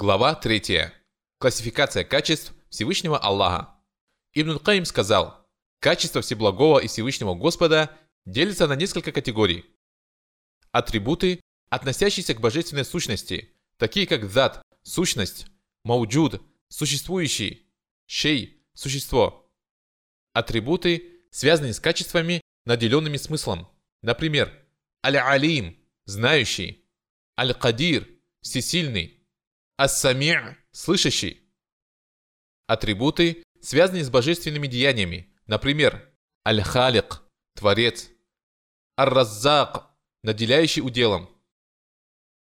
Глава 3. Классификация качеств Всевышнего Аллаха. Ибн Каим сказал, качество Всеблагого и Всевышнего Господа делится на несколько категорий. Атрибуты, относящиеся к божественной сущности, такие как зад, сущность, мауджуд, существующий, шей, существо. Атрибуты, связанные с качествами, наделенными смыслом. Например, аль-алим, знающий, аль-кадир, всесильный, ас-сами' слышащий. Атрибуты, связанные с божественными деяниями, например, аль-халик, творец, ар-раззак, наделяющий уделом.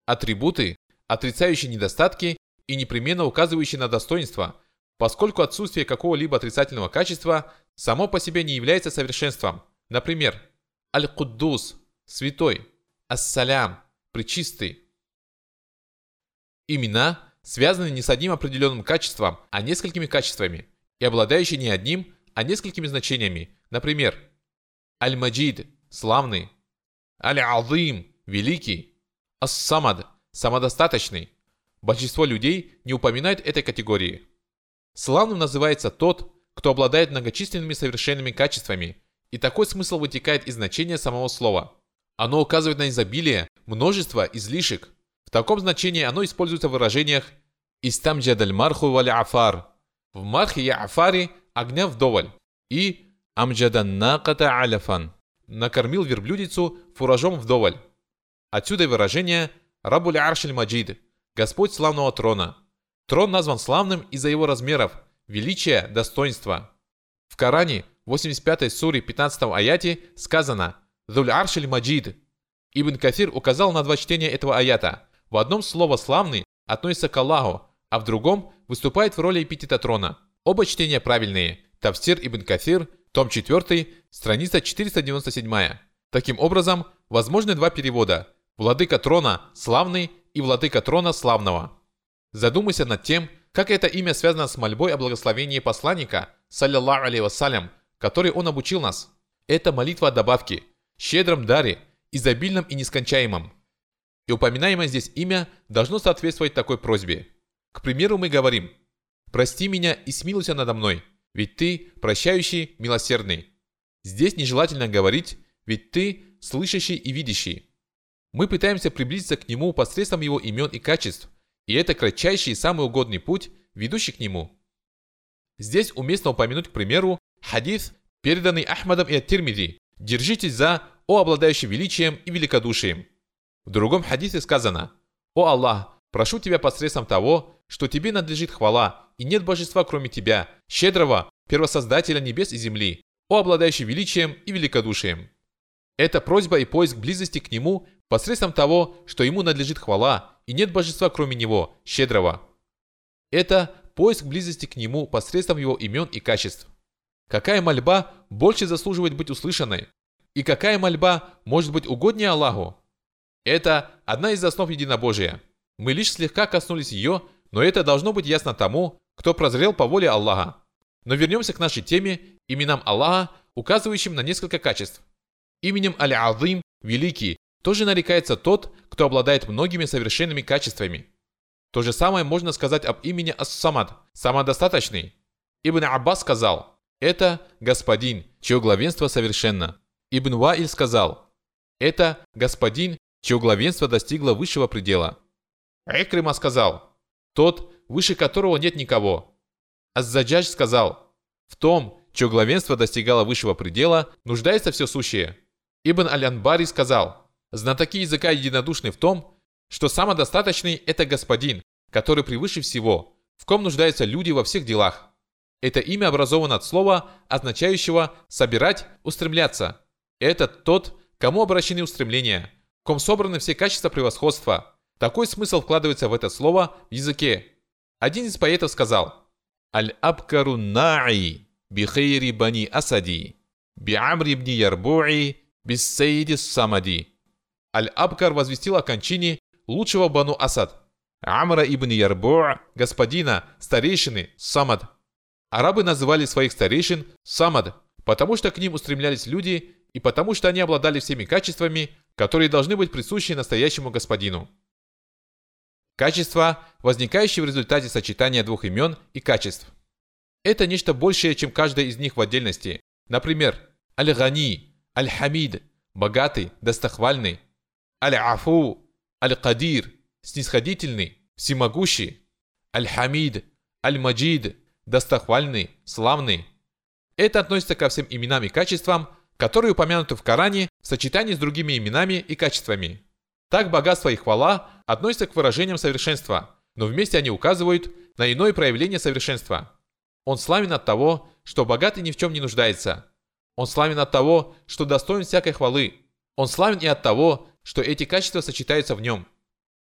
Атрибуты, отрицающие недостатки и непременно указывающие на достоинство, поскольку отсутствие какого-либо отрицательного качества само по себе не является совершенством. Например, аль-куддус, святой, ас-салям, причистый. Имена связаны не с одним определенным качеством, а несколькими качествами, и обладающие не одним, а несколькими значениями. Например, Аль-Маджид – славный, Аль-Азим – великий, Ас-Самад – самодостаточный. Большинство людей не упоминают этой категории. Славным называется тот, кто обладает многочисленными совершенными качествами, и такой смысл вытекает из значения самого слова. Оно указывает на изобилие, множество, излишек, таком значении оно используется в выражениях «Истамджадаль марху вали афар» в мархе и афаре огня вдоволь и «Амджадан наката аляфан» накормил верблюдицу фуражом вдоволь. Отсюда выражение «Рабуль аршиль маджид» Господь славного трона. Трон назван славным из-за его размеров, величия, достоинства. В Коране, 85 суре 15 аяте сказано «Зуль аршиль маджид». Ибн Кафир указал на два чтения этого аята – в одном слово «славный» относится к Аллаху, а в другом выступает в роли эпитета трона. Оба чтения правильные. Тавсир ибн Кафир, том 4, страница 497. Таким образом, возможны два перевода – «Владыка трона – славный» и «Владыка трона славного». Задумайся над тем, как это имя связано с мольбой о благословении посланника, саллиллаху алейhi вассалям, который он обучил нас. Это молитва о добавке, щедром даре, изобильном и нескончаемом. И упоминаемое здесь имя должно соответствовать такой просьбе. К примеру, мы говорим «Прости меня и смилуйся надо мной, ведь ты прощающий, милосердный». Здесь нежелательно говорить «Ведь ты слышащий и видящий». Мы пытаемся приблизиться к нему посредством его имен и качеств, и это кратчайший и самый угодный путь, ведущий к нему. Здесь уместно упомянуть, к примеру, хадис, переданный Ахмадом и Ат-Тирмиди «Держитесь за, о обладающий величием и великодушием». В другом хадисе сказано «О Аллах, прошу Тебя посредством того, что Тебе надлежит хвала, и нет божества кроме Тебя, щедрого, первосоздателя небес и земли, о обладающий величием и великодушием». Это просьба и поиск близости к Нему посредством того, что Ему надлежит хвала, и нет божества кроме Него, щедрого. Это поиск близости к Нему посредством Его имен и качеств. Какая мольба больше заслуживает быть услышанной? И какая мольба может быть угоднее Аллаху? Это одна из основ единобожия. Мы лишь слегка коснулись ее, но это должно быть ясно тому, кто прозрел по воле Аллаха. Но вернемся к нашей теме, именам Аллаха, указывающим на несколько качеств. Именем Аль-Азим, Великий, тоже нарекается тот, кто обладает многими совершенными качествами. То же самое можно сказать об имени Ас-Самад, самодостаточный. Ибн Аббас сказал, это Господин, чье главенство совершенно. Ибн Ваиль сказал, это Господин, чье главенство достигло высшего предела. Экрима сказал, тот, выше которого нет никого. Аззаджадж сказал, в том, чье главенство достигало высшего предела, нуждается все сущее. Ибн Аль-Анбари сказал, знатоки языка единодушны в том, что самодостаточный – это господин, который превыше всего, в ком нуждаются люди во всех делах. Это имя образовано от слова, означающего «собирать», «устремляться». Это тот, кому обращены устремления – ком собраны все качества превосходства. Такой смысл вкладывается в это слово в языке. Один из поэтов сказал «Аль-Абкару на'i бихейри бани асади, би'амри бни ярбу'i биссейди самади». Аль-Абкар возвестил о кончине лучшего бану Асад, Амра ибн Ярбу' господина, старейшины, Самад. Арабы называли своих старейшин Самад, потому что к ним устремлялись люди и потому что они обладали всеми качествами, которые должны быть присущи настоящему господину. Качества, возникающие в результате сочетания двух имен и качеств. Это нечто большее, чем каждая из них в отдельности. Например, Аль-Гани, Аль-Хамид, богатый, достохвальный, Аль-Афу, Аль-Кадир, снисходительный, всемогущий, Аль-Хамид, Аль-Маджид, достохвальный, славный. Это относится ко всем именам и качествам, которые упомянуты в Коране в сочетании с другими именами и качествами. Так богатство и хвала относятся к выражениям совершенства, но вместе они указывают на иное проявление совершенства. Он славен от того, что богатый ни в чем не нуждается. Он славен от того, что достоин всякой хвалы. Он славен и от того, что эти качества сочетаются в нем.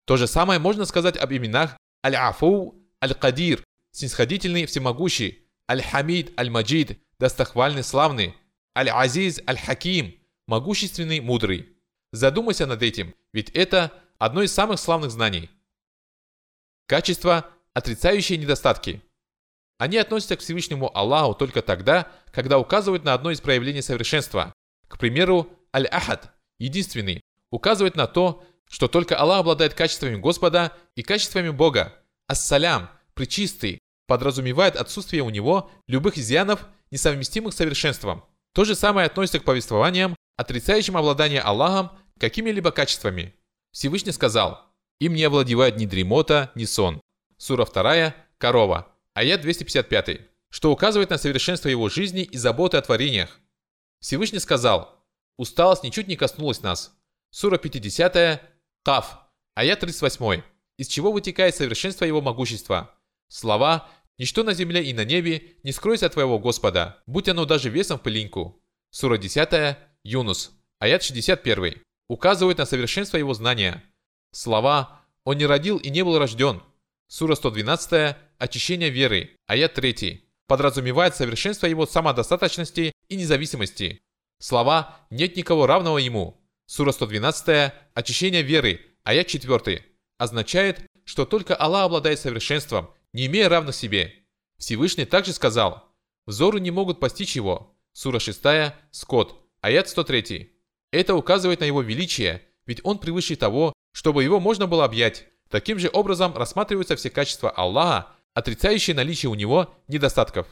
То же самое можно сказать об именах Аль-Афу, Аль-Кадир, снисходительный, всемогущий, Аль-Хамид, Аль-Маджид, достохвальный, славный, Аль-Азиз, Аль-Хаким, могущественный, мудрый. Задумайся над этим, ведь это одно из самых славных знаний. Качества, отрицающие недостатки. Они относятся к Всевышнему Аллаху только тогда, когда указывают на одно из проявлений совершенства. К примеру, Аль-Ахад, единственный, указывает на то, что только Аллах обладает качествами Господа и качествами Бога. Ассалям, причистый, подразумевает отсутствие у него любых изъянов, несовместимых с совершенством. То же самое относится к повествованиям, отрицающим обладание Аллахом какими-либо качествами. Всевышний сказал, «Им не овладевает ни дремота, ни сон». Сура 2, Корова, аят 255, что указывает на совершенство его жизни и заботы о творениях. Всевышний сказал, «Усталость ничуть не коснулась нас». Сура 50, Каф, аят 38, из чего вытекает совершенство его могущества. Слова Ничто на земле и на небе не скроется от твоего Господа, будь оно даже весом в пылинку. Сура 10, Юнус, аят 61, указывает на совершенство его знания. Слова «Он не родил и не был рожден». Сура 112, очищение веры, аят 3, подразумевает совершенство его самодостаточности и независимости. Слова «нет никого равного ему». Сура 112, очищение веры, аят 4, означает, что только Аллах обладает совершенством не имея равных себе. Всевышний также сказал, «Взоры не могут постичь его». Сура 6, Скот, аят 103. Это указывает на его величие, ведь он превыше того, чтобы его можно было объять. Таким же образом рассматриваются все качества Аллаха, отрицающие наличие у него недостатков.